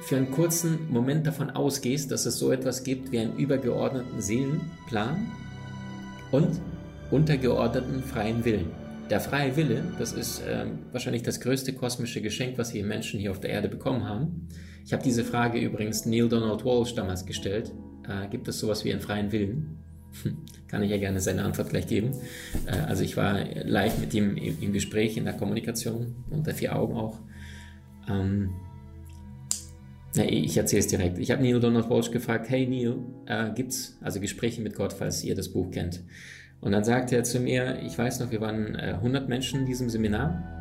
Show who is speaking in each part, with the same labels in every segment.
Speaker 1: für einen kurzen Moment davon ausgehst, dass es so etwas gibt wie einen übergeordneten Seelenplan und untergeordneten freien Willen. Der freie Wille, das ist äh, wahrscheinlich das größte kosmische Geschenk, was wir Menschen hier auf der Erde bekommen haben. Ich habe diese Frage übrigens Neil Donald Walsh damals gestellt. Äh, gibt es sowas wie einen freien Willen? Kann ich ja gerne seine Antwort gleich geben. Äh, also ich war live mit ihm im, im, Gespräch, in der Kommunikation, unter vier Augen auch. Ähm, ja, ich erzähle es direkt. Ich habe Neil Donald Walsh gefragt, hey Neil, äh, gibt's also Gespräche mit Gott, falls ihr das Buch kennt? Und dann sagte er zu mir, ich weiß noch, wir waren äh, 100 Menschen in diesem Seminar.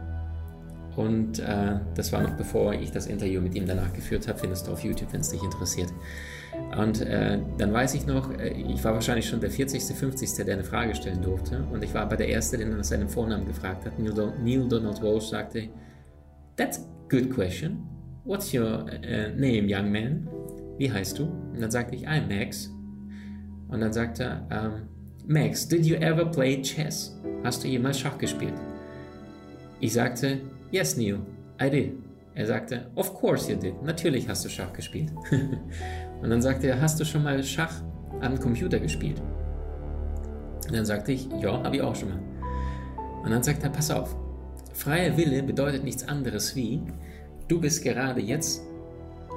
Speaker 1: Und äh, das war noch bevor ich das Interview mit ihm danach geführt habe. Findest du auf YouTube, wenn es dich interessiert. Und äh, dann weiß ich noch, äh, ich war wahrscheinlich schon der 40., 50., der eine Frage stellen durfte. Und ich war aber der Erste, der nach seinem Vornamen gefragt hat. Neil, Neil Donald Walsh sagte, That's a good question. What's your uh, name, young man? Wie heißt du? Und dann sagte ich, I'm Max. Und dann sagte er, um, Max, did you ever play chess? Hast du jemals Schach gespielt? Ich sagte, yes, Neil, I did. Er sagte, of course you did. Natürlich hast du Schach gespielt. und dann sagte er, hast du schon mal Schach am Computer gespielt? Und dann sagte ich, ja, habe ich auch schon mal. Und dann sagte er, pass auf, freier Wille bedeutet nichts anderes wie, du bist gerade jetzt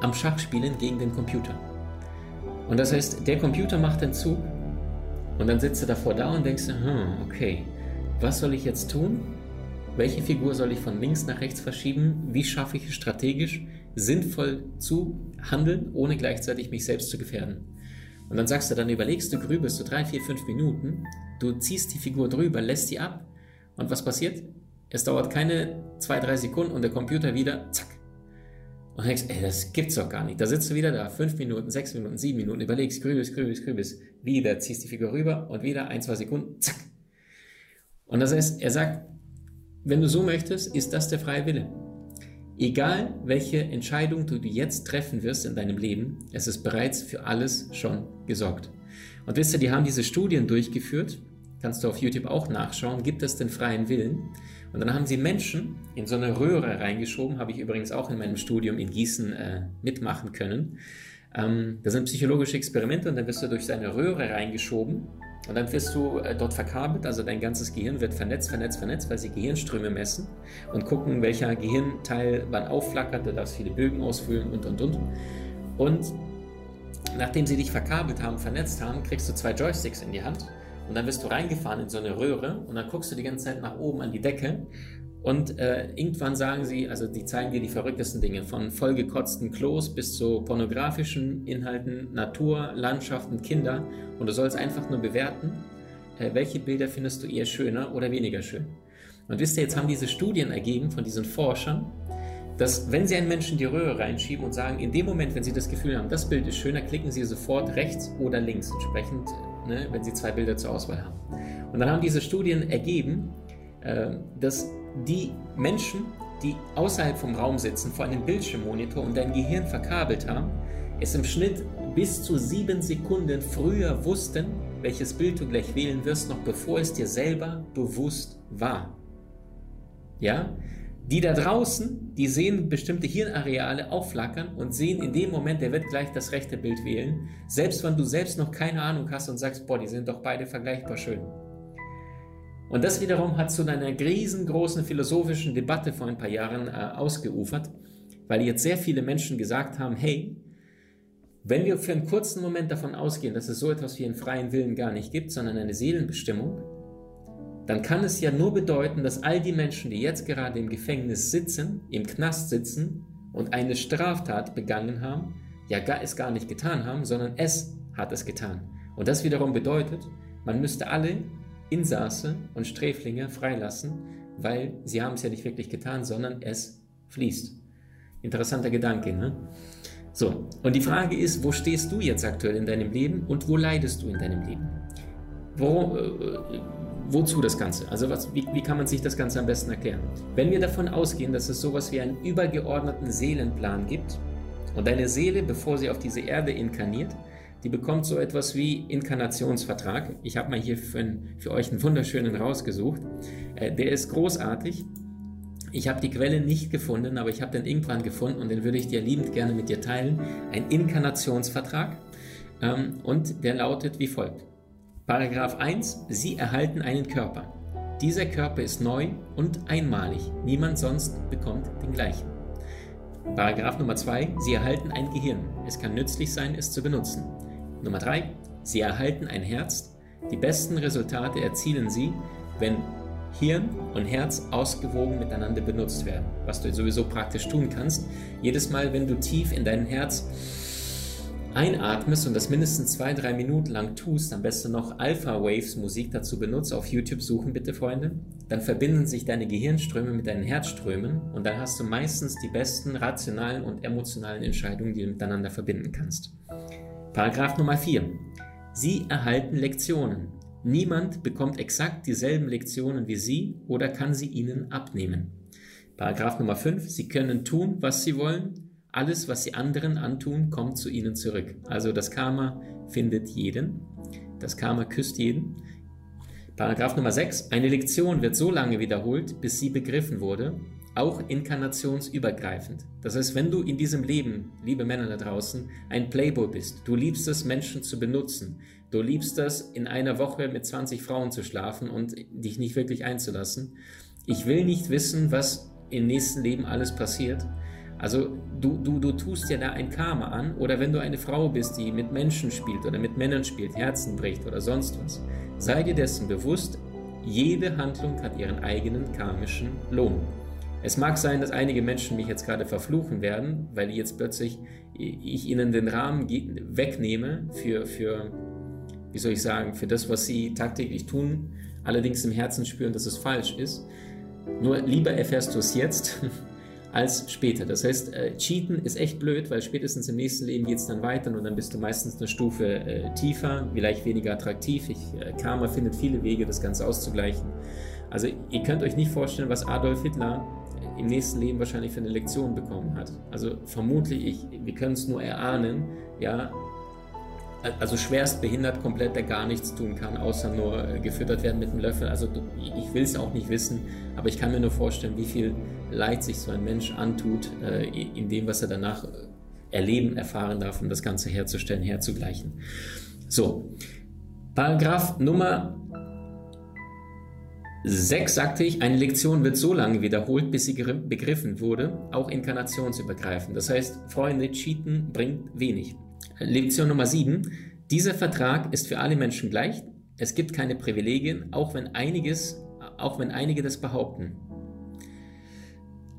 Speaker 1: am Schachspielen gegen den Computer. Und das heißt, der Computer macht den Zug und dann sitzt du davor da und denkst, hm, okay, was soll ich jetzt tun? Welche Figur soll ich von links nach rechts verschieben? Wie schaffe ich es strategisch, sinnvoll zu handeln, ohne gleichzeitig mich selbst zu gefährden? Und dann sagst du, dann überlegst du, grübelst du drei, vier, fünf Minuten, du ziehst die Figur drüber, lässt sie ab und was passiert? Es dauert keine zwei, drei Sekunden und der Computer wieder, zack, und denkst, ey, das gibt's doch gar nicht. Da sitzt du wieder da, fünf Minuten, sechs Minuten, sieben Minuten, überlegst, grübelst, grübelst, grübelst, wieder, ziehst die Figur rüber und wieder ein, zwei Sekunden, zack. Und das heißt, er sagt, wenn du so möchtest, ist das der freie Wille. Egal, welche Entscheidung du jetzt treffen wirst in deinem Leben, es ist bereits für alles schon gesorgt. Und wisst ihr, die haben diese Studien durchgeführt, kannst du auf YouTube auch nachschauen, gibt es den freien Willen? Und dann haben sie Menschen in so eine Röhre reingeschoben, habe ich übrigens auch in meinem Studium in Gießen äh, mitmachen können. Ähm, das sind psychologische Experimente und dann wirst du durch seine Röhre reingeschoben und dann wirst du äh, dort verkabelt, also dein ganzes Gehirn wird vernetzt, vernetzt, vernetzt, weil sie Gehirnströme messen und gucken, welcher Gehirnteil wann aufflackert, du darfst viele Bögen ausfüllen und und und. Und nachdem sie dich verkabelt haben, vernetzt haben, kriegst du zwei Joysticks in die Hand und dann wirst du reingefahren in so eine Röhre und dann guckst du die ganze Zeit nach oben an die Decke und äh, irgendwann sagen sie, also die zeigen dir die verrücktesten Dinge, von vollgekotzten Klos bis zu pornografischen Inhalten, Natur, Landschaften, Kinder und du sollst einfach nur bewerten, äh, welche Bilder findest du eher schöner oder weniger schön. Und wisst ihr, jetzt haben diese Studien ergeben von diesen Forschern, dass wenn sie einen Menschen die Röhre reinschieben und sagen, in dem Moment, wenn sie das Gefühl haben, das Bild ist schöner, klicken sie sofort rechts oder links entsprechend ne, wenn sie zwei Bilder zur Auswahl haben. Und dann haben diese Studien ergeben, äh, dass die Menschen, die außerhalb vom Raum sitzen, vor einem Bildschirmmonitor und dein Gehirn verkabelt haben, es im Schnitt bis zu sieben Sekunden früher wussten, welches Bild du gleich wählen wirst, noch bevor es dir selber bewusst war. Ja? Die da draußen, die sehen bestimmte Hirnareale aufflackern und sehen in dem Moment, der wird gleich das rechte Bild wählen, selbst wenn du selbst noch keine Ahnung hast und sagst, boah, die sind doch beide vergleichbar schön. Und das wiederum hat zu einer riesengroßen philosophischen Debatte vor ein paar Jahren äh, ausgeufert, weil jetzt sehr viele Menschen gesagt haben, hey, wenn wir für einen kurzen Moment davon ausgehen, dass es so etwas wie einen freien Willen gar nicht gibt, sondern eine Seelenbestimmung, dann kann es ja nur bedeuten, dass all die Menschen, die jetzt gerade im Gefängnis sitzen, im Knast sitzen und eine Straftat begangen haben, ja gar, es gar nicht getan haben, sondern es hat es getan. Und das wiederum bedeutet, man müsste alle Insasse und Sträflinge freilassen, weil sie haben es ja nicht wirklich getan, sondern es fließt. Interessanter Gedanke, ne? So, und die Frage ist, wo stehst du jetzt aktuell in deinem Leben und wo leidest du in deinem Leben? Wo, äh, wozu das Ganze? Also was, wie, wie kann man sich das Ganze am besten erklären? Wenn wir davon ausgehen, dass es sowas wie einen übergeordneten Seelenplan gibt und deine Seele, bevor sie auf diese Erde inkarniert, die bekommt so etwas wie Inkarnationsvertrag. Ich habe mal hier für, für, euch einen wunderschönen rausgesucht. Äh, der ist großartig. Ich habe die Quelle nicht gefunden, aber ich habe den irgendwann gefunden und den würde ich dir liebend gerne mit dir teilen. Ein Inkarnationsvertrag. Ähm, und der lautet wie folgt. Paragraph 1. Sie erhalten einen Körper. Dieser Körper ist neu und einmalig. Niemand sonst bekommt den gleichen. Paragraph Nummer 2. Sie erhalten ein Gehirn. Es kann nützlich sein, es zu benutzen. Nummer 3. Sie erhalten ein Herz. Die besten Resultate erzielen Sie, wenn Hirn und Herz ausgewogen miteinander benutzt werden, was du sowieso praktisch tun kannst. Jedes Mal, wenn du tief in dein Herz einatmest und das mindestens zwei, drei Minuten lang tust, am besten noch Alpha Waves Musik dazu benutzt, auf YouTube suchen bitte Freunde, dann verbinden sich deine Gehirnströme mit deinen Herzströmen und dann hast du meistens die besten rationalen und emotionalen Entscheidungen, die du miteinander verbinden kannst. Paragraph Nummer 4. Sie erhalten Lektionen. Niemand bekommt exakt dieselben Lektionen wie Sie oder kann sie Ihnen abnehmen. Paragraph Nummer 5. Sie können tun, was Sie wollen. Alles, was Sie anderen antun, kommt zu Ihnen zurück. Also das Karma findet jeden. Das Karma küsst jeden. Paragraph Nummer 6. Eine Lektion wird so lange wiederholt, bis sie begriffen wurde auch inkarnationsübergreifend. Das heißt, wenn du in diesem Leben, liebe Männer da draußen, ein Playboy bist, du liebst es, Menschen zu benutzen, du liebst es, in einer Woche mit 20 Frauen zu schlafen und dich nicht wirklich einzulassen. Ich will nicht wissen, was im nächsten Leben alles passiert. Also du, du, du tust ja da ein Karma an oder wenn du eine Frau bist, die mit Menschen spielt oder mit Männern spielt, Herzen bricht oder sonst was, sei dir dessen bewusst, jede Handlung hat ihren eigenen karmischen Lohn. Es mag sein, dass einige Menschen mich jetzt gerade verfluchen werden, weil jetzt plötzlich ich ihnen den Rahmen wegnehme für, für, wie soll ich sagen, für das, was sie tagtäglich tun, allerdings im Herzen spüren, dass es falsch ist. Nur lieber erfährst du es jetzt als später. Das heißt, äh, Cheaten ist echt blöd, weil spätestens im nächsten Leben geht es dann weiter und dann bist du meistens eine Stufe äh, tiefer, vielleicht weniger attraktiv. Ich, äh, Karma findet viele Wege, das Ganze auszugleichen. Also ihr könnt euch nicht vorstellen, was Adolf Hitler im nächsten Leben wahrscheinlich für eine Lektion bekommen hat. Also vermutlich, ich, wir können es nur erahnen, ja, also schwerst behindert komplett, der gar nichts tun kann, außer nur äh, gefüttert werden mit einem Löffel. Also ich will es auch nicht wissen, aber ich kann mir nur vorstellen, wie viel Leid sich so ein Mensch antut, äh, in dem, was er danach erleben, erfahren darf, um das Ganze herzustellen, herzugleichen. So, Paragraph Nummer 6 sagte ich, eine Lektion wird so lange wiederholt, bis sie begriffen wurde, auch inkarnationsübergreifend. Das heißt, Freunde, Cheaten bringt wenig. Lektion Nummer 7. Dieser Vertrag ist für alle Menschen gleich. Es gibt keine Privilegien, auch wenn, einiges, auch wenn einige das behaupten.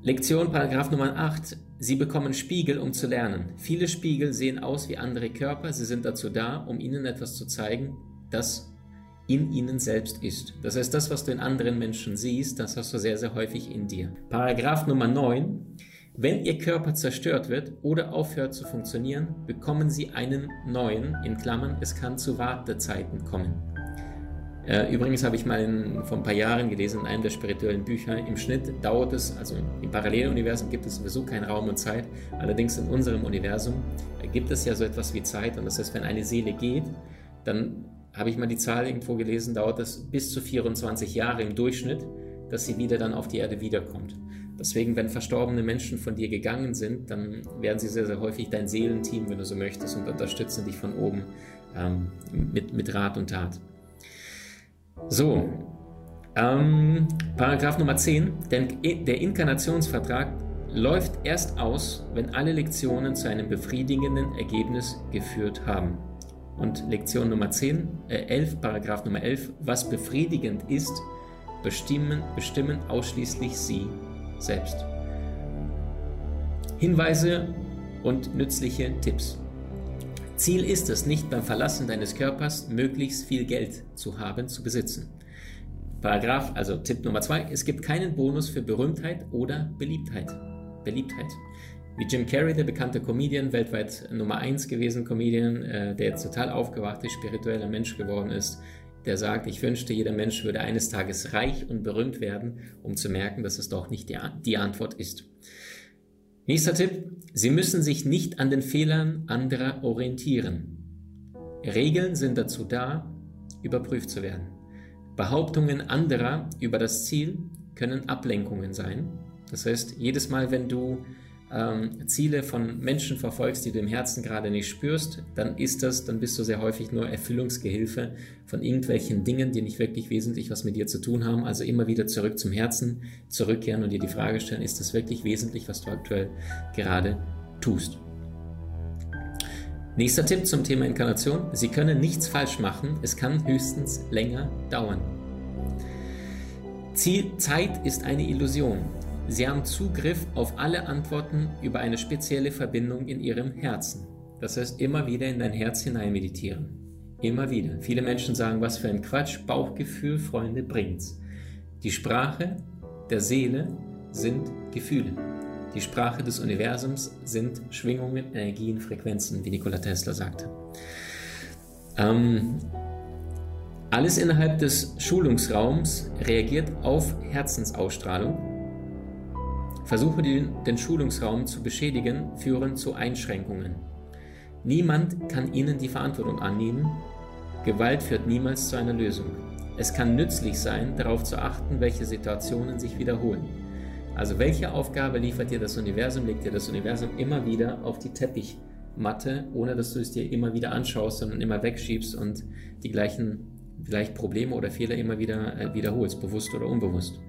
Speaker 1: Lektion Paragraph Nummer 8. Sie bekommen Spiegel, um zu lernen. Viele Spiegel sehen aus wie andere Körper. Sie sind dazu da, um ihnen etwas zu zeigen, das in ihnen selbst ist. Das heißt, das, was du in anderen Menschen siehst, das hast du sehr, sehr häufig in dir. Paragraph Nummer 9. Wenn Ihr Körper zerstört wird oder aufhört zu funktionieren, bekommen Sie einen neuen, in Klammern, es kann zu Wartezeiten kommen. Äh, übrigens habe ich mal in, vor ein paar Jahren gelesen in einem der spirituellen Bücher, im Schnitt dauert es, also im Paralleluniversum gibt es sowieso keinen Raum und Zeit, allerdings in unserem Universum gibt es ja so etwas wie Zeit und das heißt, wenn eine Seele geht, dann habe ich mal die Zahl irgendwo gelesen, dauert es bis zu 24 Jahre im Durchschnitt, dass sie wieder dann auf die Erde wiederkommt. Deswegen, wenn verstorbene Menschen von dir gegangen sind, dann werden sie sehr, sehr häufig dein Seelenteam, wenn du so möchtest, und unterstützen dich von oben ähm, mit, mit Rat und Tat. So, ähm, Paragraph Nummer 10. Denn der Inkarnationsvertrag läuft erst aus, wenn alle Lektionen zu einem befriedigenden Ergebnis geführt haben. Und Lektion Nummer 10, äh 11, Paragraph Nummer 11, was befriedigend ist, bestimmen, bestimmen ausschließlich Sie selbst. Hinweise und nützliche Tipps. Ziel ist es nicht beim Verlassen deines Körpers möglichst viel Geld zu haben, zu besitzen. Paragraph, also Tipp Nummer 2, es gibt keinen Bonus für Berühmtheit oder Beliebtheit. Beliebtheit. wie Jim Carrey, der bekannte Comedian, weltweit Nummer 1 gewesen Comedian, äh, der jetzt total aufgewacht ist, spiritueller Mensch geworden ist, der sagt, ich wünschte, jeder Mensch würde eines Tages reich und berühmt werden, um zu merken, dass es doch nicht die, die Antwort ist. Nächster Tipp, Sie müssen sich nicht an den Fehlern anderer orientieren. Regeln sind dazu da, überprüft zu werden. Behauptungen anderer über das Ziel können Ablenkungen sein. Das heißt, jedes Mal, wenn du ähm, Ziele von Menschen verfolgst, die du im Herzen gerade nicht spürst, dann ist das, dann bist du sehr häufig nur Erfüllungsgehilfe von irgendwelchen Dingen, die nicht wirklich wesentlich was mit dir zu tun haben. Also immer wieder zurück zum Herzen, zurückkehren und dir die Frage stellen, ist das wirklich wesentlich, was du aktuell gerade tust? Nächster Tipp zum Thema Inkarnation. Sie können nichts falsch machen, es kann höchstens länger dauern. Ziel, Zeit ist eine Illusion. Sie haben Zugriff auf alle Antworten über eine spezielle Verbindung in Ihrem Herzen. Das heißt, immer wieder in dein Herz hinein meditieren. Immer wieder. Viele Menschen sagen, was für ein Quatsch, Bauchgefühl, Freunde, bringt's. Die Sprache der Seele sind Gefühle. Die Sprache des Universums sind Schwingungen, Energien, Frequenzen, wie Nikola Tesla sagte. Ähm, alles innerhalb des Schulungsraums reagiert auf Herzensausstrahlung Versuche, den Schulungsraum zu beschädigen, führen zu Einschränkungen. Niemand kann Ihnen die Verantwortung annehmen. Gewalt führt niemals zu einer Lösung. Es kann nützlich sein, darauf zu achten, welche Situationen sich wiederholen. Also welche Aufgabe liefert dir das Universum, legt dir das Universum immer wieder auf die Teppichmatte, ohne dass du es dir immer wieder anschaust, sondern immer wegschiebst und die gleichen, gleichen Probleme oder Fehler immer wieder äh, wiederholst, bewusst oder unbewusst.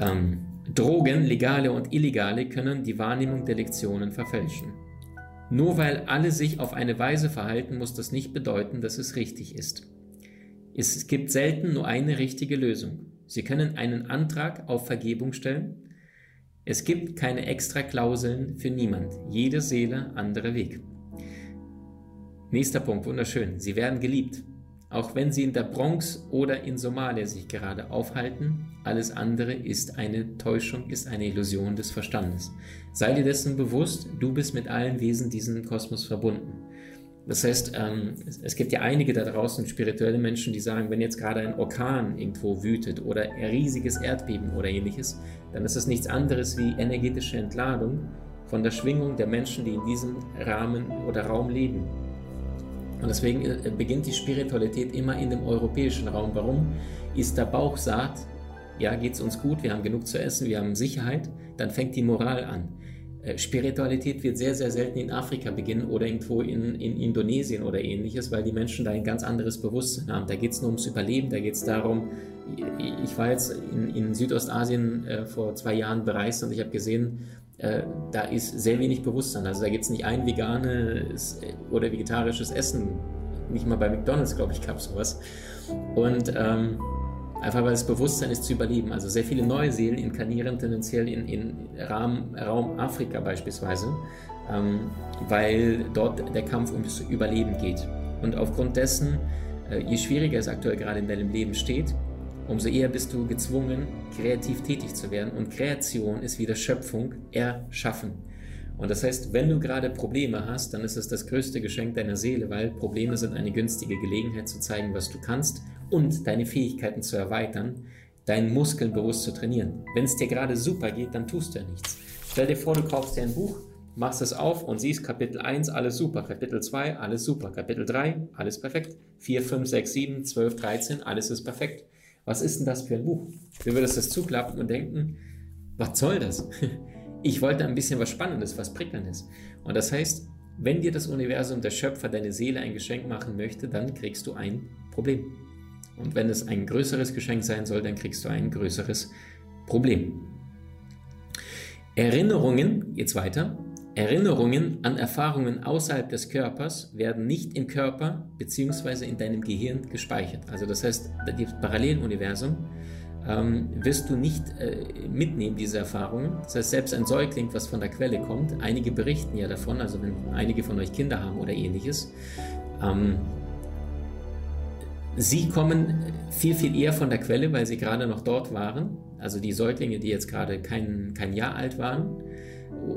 Speaker 1: Ähm, Drogen, legale und illegale, können die Wahrnehmung der Lektionen verfälschen. Nur weil alle sich auf eine Weise verhalten, muss das nicht bedeuten, dass es richtig ist. Es gibt selten nur eine richtige Lösung. Sie können einen Antrag auf Vergebung stellen. Es gibt keine extra Klauseln für niemand. Jede Seele andere Weg. Nächster Punkt, wunderschön. Sie werden geliebt. Auch wenn sie in der Bronx oder in Somalia sich gerade aufhalten, alles andere ist eine Täuschung, ist eine Illusion des Verstandes. Sei dir dessen bewusst, du bist mit allen Wesen diesen Kosmos verbunden. Das heißt, ähm, es gibt ja einige da draußen, spirituelle Menschen, die sagen, wenn jetzt gerade ein Orkan irgendwo wütet oder ein riesiges Erdbeben oder ähnliches, dann ist es nichts anderes wie energetische Entladung von der Schwingung der Menschen, die in diesem Rahmen oder Raum leben. Und deswegen äh, beginnt die Spiritualität immer in dem europäischen Raum. Warum? Ist der Bauch saat, ja, geht es uns gut, wir haben genug zu essen, wir haben Sicherheit, dann fängt die Moral an. Äh, Spiritualität wird sehr, sehr selten in Afrika beginnen oder irgendwo in, in Indonesien oder ähnliches, weil die Menschen da ein ganz anderes Bewusstsein haben. Da geht es nur ums Überleben, da geht es darum, ich war jetzt in, in Südostasien äh, vor zwei Jahren bereist und ich habe gesehen, äh, da ist sehr wenig Bewusstsein. Also da gibt es nicht ein veganes oder vegetarisches Essen. Nicht mal bei McDonalds, glaube ich, gab es sowas. Und ähm, einfach weil das Bewusstsein ist zu überleben. Also sehr viele neue Seelen inkarnieren tendenziell in, in Raum, Raum Afrika beispielsweise, ähm, weil dort der Kampf ums Überleben geht. Und aufgrund dessen, äh, je schwieriger es aktuell gerade in deinem Leben steht, umso eher bist du gezwungen, kreativ tätig zu werden. Und Kreation ist wieder Schöpfung, erschaffen. Und das heißt, wenn du gerade Probleme hast, dann ist es das größte Geschenk deiner Seele, weil Probleme sind eine günstige Gelegenheit zu zeigen, was du kannst und deine Fähigkeiten zu erweitern, deinen Muskeln bewusst zu trainieren. Wenn es dir gerade super geht, dann tust du ja nichts. Stell dir vor, du kaufst dir ein Buch, machst es auf und siehst Kapitel 1, alles super, Kapitel 2, alles super, Kapitel 3, alles perfekt, 4, 5, 6, 7, 12, 13, alles ist perfekt. Was ist denn das für ein Buch? Du würdest das zuklappen und denken, was soll das? Ich wollte ein bisschen was Spannendes, was Prickelndes. Und das heißt, wenn dir das Universum, der Schöpfer, deine Seele ein Geschenk machen möchte, dann kriegst du ein Problem. Und wenn es ein größeres Geschenk sein soll, dann kriegst du ein größeres Problem. Erinnerungen, jetzt weiter, Erinnerungen an Erfahrungen außerhalb des Körpers werden nicht im Körper bzw. in deinem Gehirn gespeichert. Also das heißt, das Paralleluniversum ähm, wirst du nicht äh, mitnehmen, diese Erfahrungen. Das heißt, selbst ein Säugling, was von der Quelle kommt, einige berichten ja davon, also wenn einige von euch Kinder haben oder ähnliches, ähm, sie kommen viel, viel eher von der Quelle, weil sie gerade noch dort waren. Also die Säuglinge, die jetzt gerade kein, kein Jahr alt waren,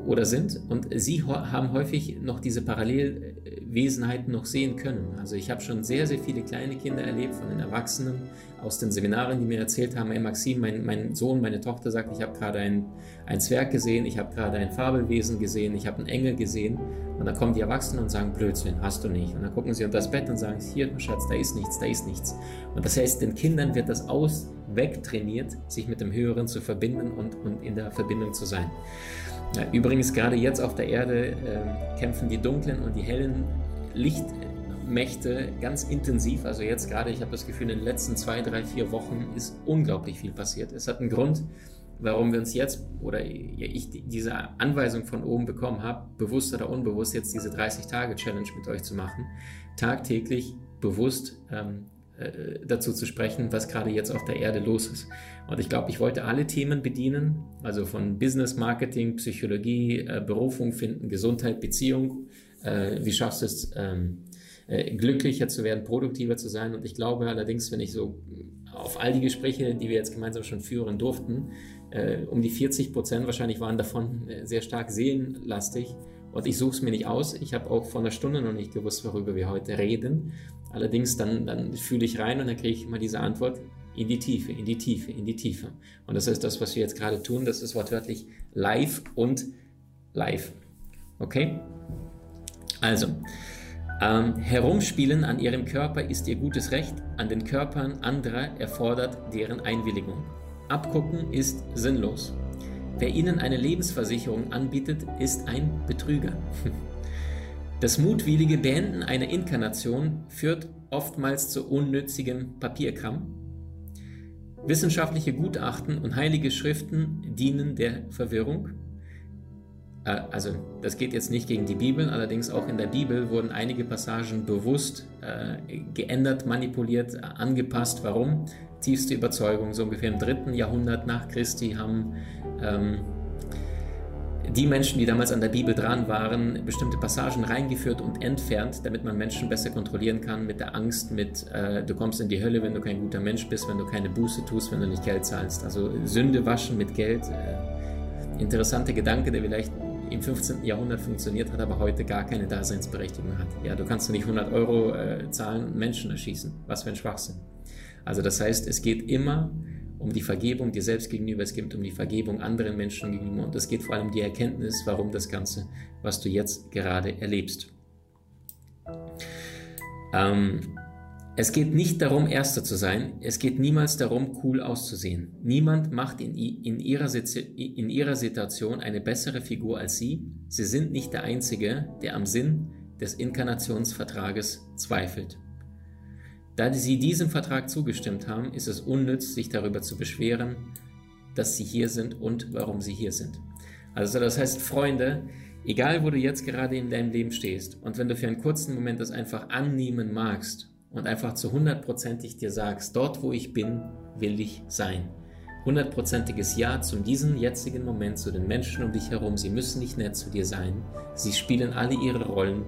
Speaker 1: oder sind. Und sie haben häufig noch diese Parallelwesenheiten noch sehen können. Also ich habe schon sehr, sehr viele kleine Kinder erlebt von den Erwachsenen aus den Seminaren, die mir erzählt haben, hey Maxim, mein, mein Sohn, meine Tochter sagt, ich habe gerade ein, ein Zwerg gesehen, ich habe gerade ein Fabelwesen gesehen, ich habe einen Engel gesehen. Und dann kommen die Erwachsenen und sagen, Blödsinn, hast du nicht. Und dann gucken sie unter das Bett und sagen, hier, Schatz, da ist nichts, da ist nichts. Und das heißt, den Kindern wird das aus wegtrainiert, sich mit dem Höheren zu verbinden und, und in der Verbindung zu sein. Ja, übrigens, gerade jetzt auf der Erde äh, kämpfen die dunklen und die hellen Lichtmächte ganz intensiv. Also jetzt gerade, ich habe das Gefühl, in den letzten zwei, drei, vier Wochen ist unglaublich viel passiert. Es hat einen Grund, warum wir uns jetzt oder ich diese Anweisung von oben bekommen habe, bewusst oder unbewusst jetzt diese 30-Tage-Challenge mit euch zu machen, tagtäglich bewusst ähm, äh, dazu zu sprechen, was gerade jetzt auf der Erde los ist. Und ich glaube, ich wollte alle Themen bedienen, also von Business, Marketing, Psychologie, äh, Berufung finden, Gesundheit, Beziehung. Äh, wie schaffst du es, ähm, glücklicher zu werden, produktiver zu sein? Und ich glaube allerdings, wenn ich so auf all die Gespräche, die wir jetzt gemeinsam schon führen durften, um die 40 Prozent wahrscheinlich waren davon sehr stark seelenlastig. Und ich suche es mir nicht aus. Ich habe auch vor einer Stunde noch nicht gewusst, worüber wir heute reden. Allerdings dann, dann fühle ich rein und dann kriege ich immer diese Antwort in die Tiefe, in die Tiefe, in die Tiefe. Und das ist das, was wir jetzt gerade tun. Das ist wortwörtlich live und live. Okay? Also, ähm, herumspielen an ihrem Körper ist ihr gutes Recht, an den Körpern anderer erfordert deren Einwilligung. Abgucken ist sinnlos. Wer ihnen eine Lebensversicherung anbietet, ist ein Betrüger. Das mutwillige Beenden einer Inkarnation führt oftmals zu unnützigem Papierkram. Wissenschaftliche Gutachten und heilige Schriften dienen der Verwirrung. Äh, also das geht jetzt nicht gegen die Bibel, allerdings auch in der Bibel wurden einige Passagen bewusst äh, geändert, manipuliert, angepasst. Warum? Tiefste Überzeugung. So ungefähr im dritten Jahrhundert nach Christi haben ähm, die Menschen, die damals an der Bibel dran waren, bestimmte Passagen reingeführt und entfernt, damit man Menschen besser kontrollieren kann mit der Angst, mit äh, du kommst in die Hölle, wenn du kein guter Mensch bist, wenn du keine Buße tust, wenn du nicht Geld zahlst. Also Sünde waschen mit Geld. Äh, interessanter Gedanke, der vielleicht im 15. Jahrhundert funktioniert hat, aber heute gar keine Daseinsberechtigung hat. Ja, du kannst nicht 100 Euro äh, zahlen und Menschen erschießen. Was für ein Schwachsinn. Also das heißt, es geht immer um die Vergebung dir selbst gegenüber, es geht um die Vergebung anderen Menschen gegenüber und es geht vor allem um die Erkenntnis, warum das Ganze, was du jetzt gerade erlebst. Ähm, es geht nicht darum, Erster zu sein. Es geht niemals darum, cool auszusehen. Niemand macht in, in, ihrer, in ihrer Situation eine bessere Figur als Sie. Sie sind nicht der Einzige, der am Sinn des Inkarnationsvertrages zweifelt. Da sie diesem Vertrag zugestimmt haben, ist es unnütz, sich darüber zu beschweren, dass sie hier sind und warum sie hier sind. Also das heißt, Freunde, egal wo du jetzt gerade in deinem Leben stehst und wenn du für einen kurzen Moment das einfach annehmen magst und einfach zu hundertprozentig dir sagst, dort wo ich bin, will ich sein. Hundertprozentiges Ja zu diesem jetzigen Moment, zu den Menschen um dich herum. Sie müssen nicht nett zu dir sein. Sie spielen alle ihre Rollen.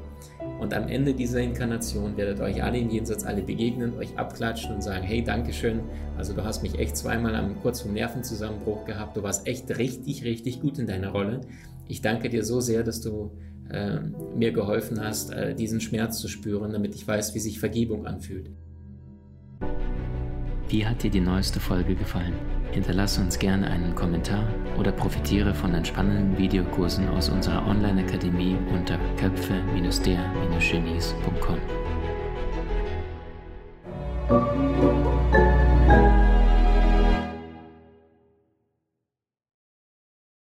Speaker 1: Und am Ende dieser Inkarnation werdet euch alle im Jenseits alle begegnen, euch abklatschen und sagen, hey, Dankeschön. Also du hast mich echt zweimal am kurz vom Nervenzusammenbruch gehabt. Du warst echt richtig, richtig gut in deiner Rolle. Ich danke dir so sehr, dass du äh, mir geholfen hast, äh, diesen Schmerz zu spüren, damit ich weiß, wie sich Vergebung anfühlt.
Speaker 2: Wie hat dir die neueste Folge gefallen? Hinterlasse uns gerne einen Kommentar oder profitiere von entspannenden Videokursen aus unserer Online-Akademie unter köpfe-der-genies.com.